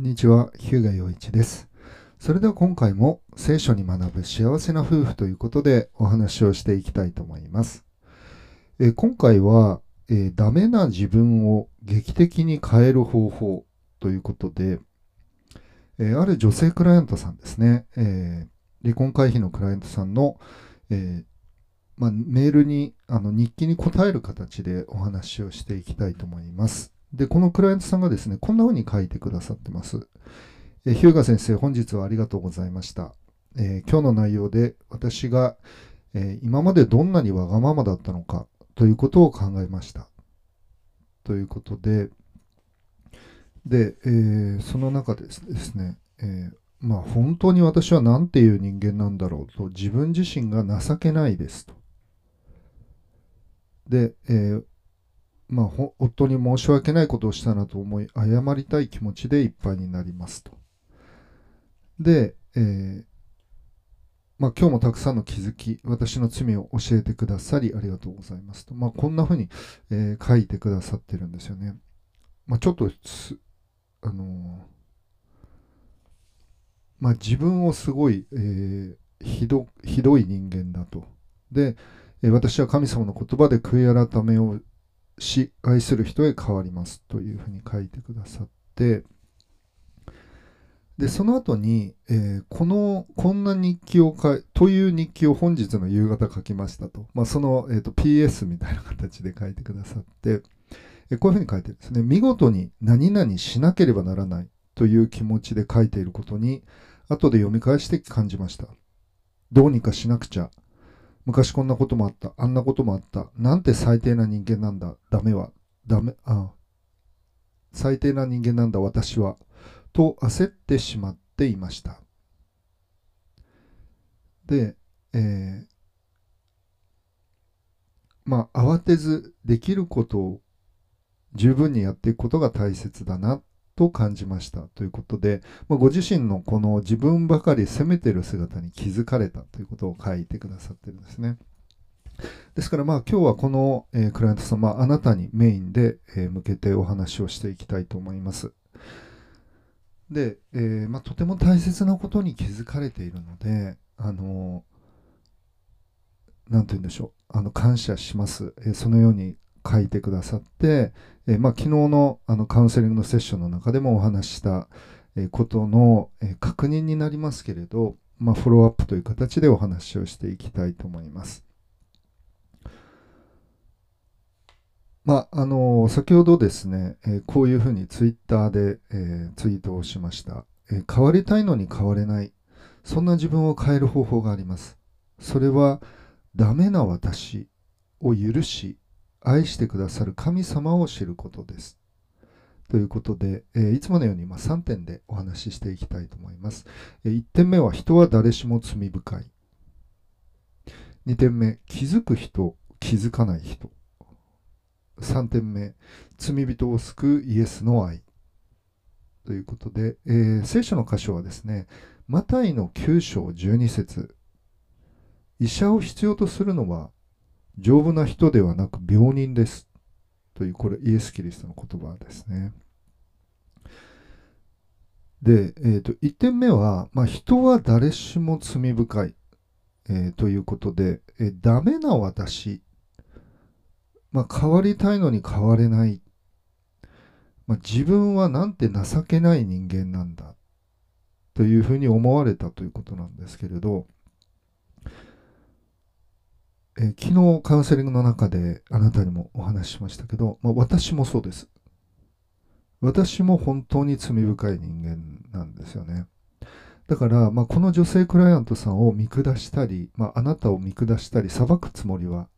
こんにちは、日向洋一です。それでは今回も聖書に学ぶ幸せな夫婦ということでお話をしていきたいと思います。え今回は、えーダメな自分を劇的に変える方法ということで、えーある女性クライアントさんですね、えー離婚回避のクライアントさんの、えまあ、メールにあの日記に答える形でお話をしていきたいと思います。で、このクライアントさんがですね、こんな風に書いてくださってます。えー日向先生、本日はありがとうございました。えー今日の内容で私が、えー今までどんなにわがままだったのかということを考えました。ということで、で、えーその中でですね、えまあ本当に私は何ていう人間なんだろうと自分自身が情けないですと。で、えまあ、夫に申し訳ないことをしたなと思い謝りたい気持ちでいっぱいになりますと。で、えーまあ、今日もたくさんの気づき私の罪を教えてくださりありがとうございますと、まあ、こんなふうに、えー書いてくださってるんですよね。まあ、ちょっとすあのーまあ、自分をすごい、えーひどひどい人間だと。で、え私は神様の言葉で悔い改めをし愛する人へ変わりますというふうに書いてくださってでその後に、えーこのこんな日記を書いという日記を本日の夕方書きましたと、まあ、その、えーと PS みたいな形で書いてくださって、えーこういうふうに書いてるんですね。見事に何々しなければならないという気持ちで書いていることに後で読み返して感じました。どうにかしなくちゃ。昔こんなこともあった、あんなこともあった、なんて最低な人間なんだ、ダメは、ダメ、ああ。最低な人間なんだ、私は、と焦ってしまっていました。で、えーまあ、慌てずできることを十分にやっていくことが大切だな。と感じましたということで、まあ、ご自身のこの自分ばかり責めてる姿に気づかれたということを書いてくださってるんですね。ですからまあ今日はこの、えクライアント様、あなたにメインで、え向けてお話をしていきたいと思います。で、えーまあ、とても大切なことに気づかれているので、あのなんて言うんでしょう、あの感謝します、えーそのように書いてくださって、えーまあ、昨日のあのカウンセリングのセッションの中でもお話しした、ことの、確認になりますけれど、まあ、フォローアップという形でお話をしていきたいと思います。まああの先ほどですね、えこういうふうにツイッターで、えツイートをしました、え変わりたいのに変われない。そんな自分を変える方法があります。それは、ダメな私を許し、愛してくださる神様を知ることです。ということで、えーいつものようにまあ3点でお話ししていきたいと思います。え1点目は人は誰しも罪深い。2点目、気づく人、気づかない人。3点目、罪人を救うイエスの愛。ということで、えー聖書の箇所はですね、マタイの9章12節医者を必要とするのは丈夫な人ではなく病人です。という、これイエス・キリストの言葉ですね。で、えーと1点目は、まあ、人は誰しも罪深い、えーということで、えーダメな私、まあ、変わりたいのに変われない、まあ、自分はなんて情けない人間なんだ。というふうに思われたということなんですけれど、えー昨日カウンセリングの中であなたにもお話ししましたけど、まあ、私もそうです。私も本当に罪深い人間なんですよね。だから、まあ、この女性クライアントさんを見下したり、まあ、あなたを見下したり裁くつもりは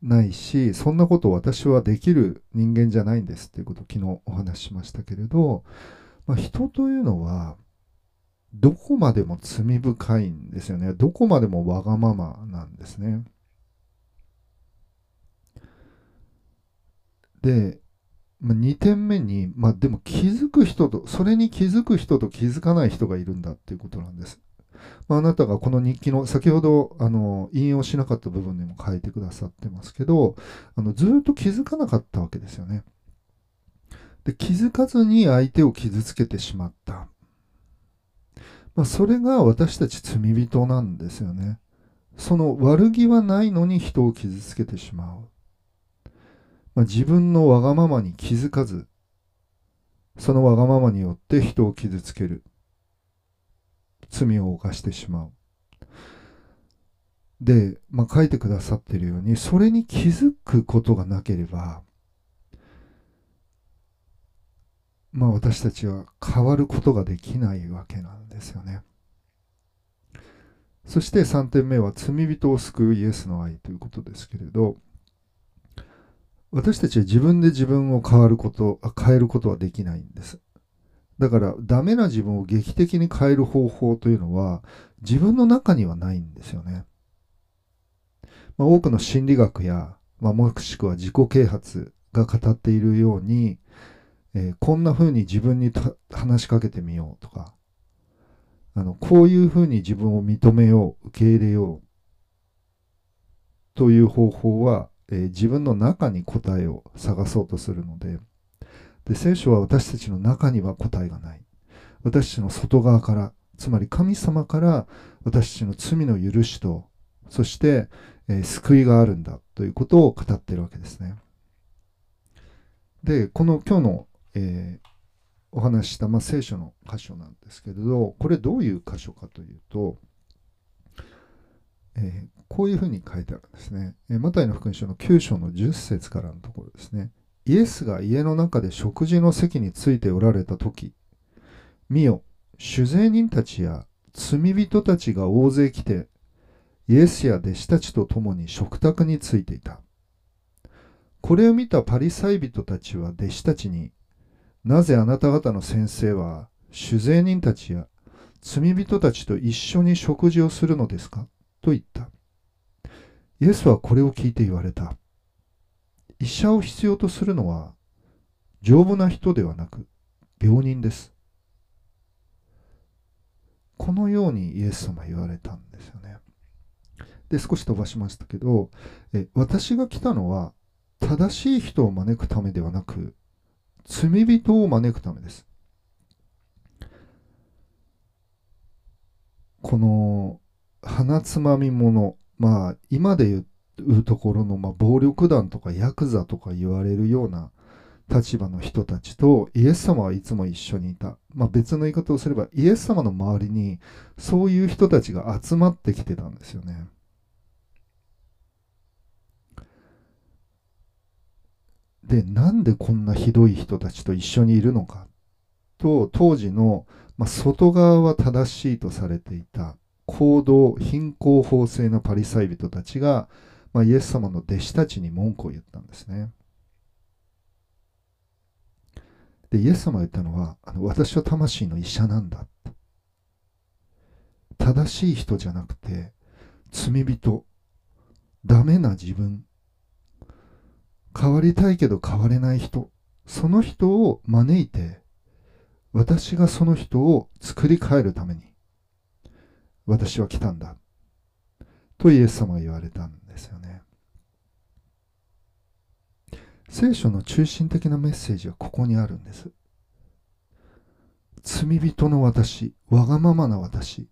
ないし、そんなこと私はできる人間じゃないんですっていうことを昨日お話ししましたけれど、まあ、人というのはどこまでも罪深いんですよね。どこまでもわがままなんですね。で、まあ、2点目に、まあ、でも気づく人と、それに気づく人と気づかない人がいるんだっていうことなんです。まあ、あなたがこの日記の、先ほどあの引用しなかった部分にも書いてくださってますけど、あのずっと気づかなかったわけですよね。で気づかずに相手を傷つけてしまった。まあ、それが私たち罪人なんですよね。その悪気はないのに人を傷つけてしまう。まあ、自分のわがままに気づかず、そのわがままによって人を傷つける。罪を犯してしまう。で、まあ、書いてくださってるように、それに気づくことがなければ、まあ、私たちは変わることができないわけなんですよね。そして3点目は罪人を救うイエスの愛ということですけれど、私たちは自分で自分を変わること、変えることはできないんです。だからダメな自分を劇的に変える方法というのは自分の中にはないんですよね。まあ、多くの心理学や、まあ、もしくは自己啓発が語っているように、えー、こんな風に自分に話しかけてみようとか、あの、こういう風に自分を認めよう、受け入れようという方法は、えー、自分の中に答えを探そうとするので、で、聖書は私たちの中には答えがない。私たちの外側から、つまり神様から私たちの罪の許しと、そして、えー、救いがあるんだということを語っているわけですね。で、この今日のえー、お話した、まあ、聖書の箇所なんですけれどこれどういう箇所かというと、えー、こういうふうに書いてあるんですね、えー、マタイの福音書の9章の10節からのところですね。イエスが家の中で食事の席についておられた時見よ酒税人たちや罪人たちが大勢来てイエスや弟子たちと共に食卓についていた。これを見たパリサイ人たちは弟子たちになぜあなた方の先生は酒税人たちや罪人たちと一緒に食事をするのですか？イエスはこれを聞いて言われた。医者を必要とするのは丈夫な人ではなく病人です。このようにイエス様言われたんですよね。で、少し飛ばしましたけど、え私が来たのは正しい人を招くためではなく罪人を招くためです。この鼻つまみ者、まあ今で言うところの、まあ、暴力団とかヤクザとか言われるような立場の人たちとイエス様はいつも一緒にいた。まあ、別の言い方をすればイエス様の周りにそういう人たちが集まってきてたんですよね。で、なんでこんなひどい人たちと一緒にいるのかと、当時の、まあ、外側は正しいとされていた行動、貧困法制なパリサイ人たちが、まあ、イエス様の弟子たちに文句を言ったんですね。で、イエス様が言ったのは、あの私は魂の医者なんだ。正しい人じゃなくて、罪人、ダメな自分、変わりたいけど変われない人、その人を招いて、私がその人を作り変えるために、私は来たんだ。とイエス様が言われたんですよね。聖書の中心的なメッセージはここにあるんです。罪人の私、わがままな私、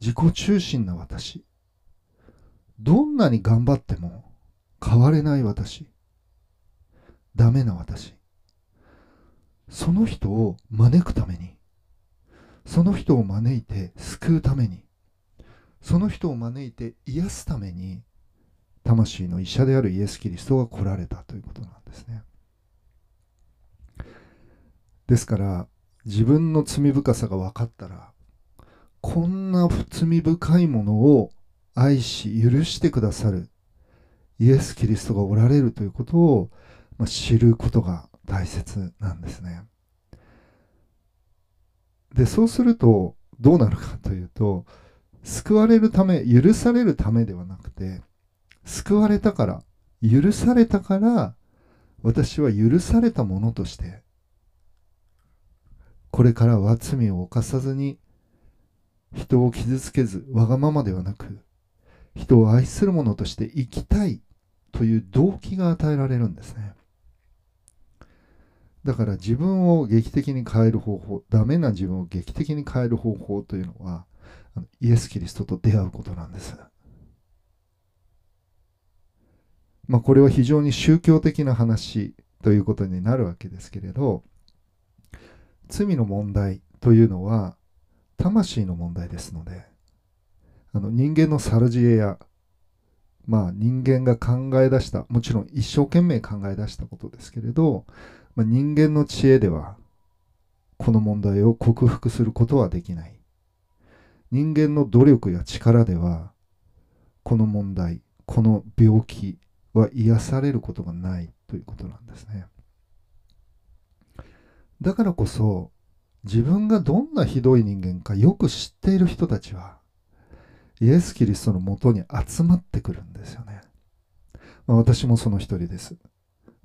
自己中心な私、どんなに頑張っても変われない私、ダメな私その人を招くためにその人を招いて救うためにその人を招いて癒すために魂の医者であるイエス・キリストが来られたということなんですねですから自分の罪深さが分かったらこんな罪深いものを愛し許してくださるイエス・キリストがおられるということをま、知ることが大切なんですね。で、そうするとどうなるかというと、救われるため、許されるためではなくて、救われたから、許されたから、私は許されたものとして、これからは罪を犯さずに、人を傷つけず、わがままではなく、人を愛する者として生きたいという動機が与えられるんですね。だから自分を劇的に変える方法、ダメな自分を劇的に変える方法というのは、イエス・キリストと出会うことなんです。まあ、これは非常に宗教的な話ということになるわけですけれど、罪の問題というのは魂の問題ですので、あの人間のサルジエや、まあ、人間が考え出した、もちろん一生懸命考え出したことですけれど、まあ、人間の知恵ではこの問題を克服することはできない。人間の努力や力ではこの問題、この病気は癒されることがないということなんですね。だからこそ自分がどんなひどい人間かよく知っている人たちはイエス・キリストのもとに集まってくるんですよね。まあ、私もその一人です。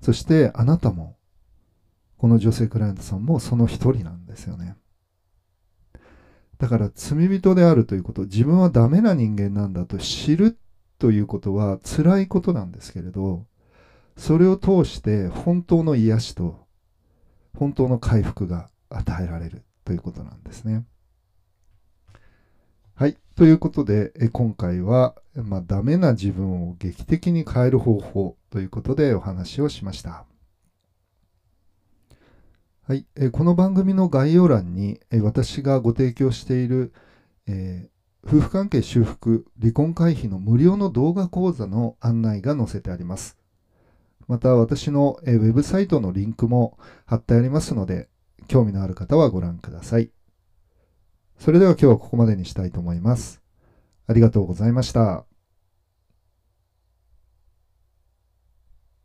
そしてあなたもこの女性クライアントさんもその一人なんですよね。だから罪人であるということ、自分はダメな人間なんだと知るということは辛いことなんですけれど、それを通して本当の癒しと本当の回復が与えられるということなんですね。はい。ということで、今回は、まあ、ダメな自分を劇的に変える方法ということでお話をしました。はい、えこの番組の概要欄に、え私がご提供している、えー、夫婦関係修復、離婚回避の無料の動画講座の案内が載せてあります。また私の、えウェブサイトのリンクも貼ってありますので、興味のある方はご覧ください。それでは今日はここまでにしたいと思います。ありがとうございました。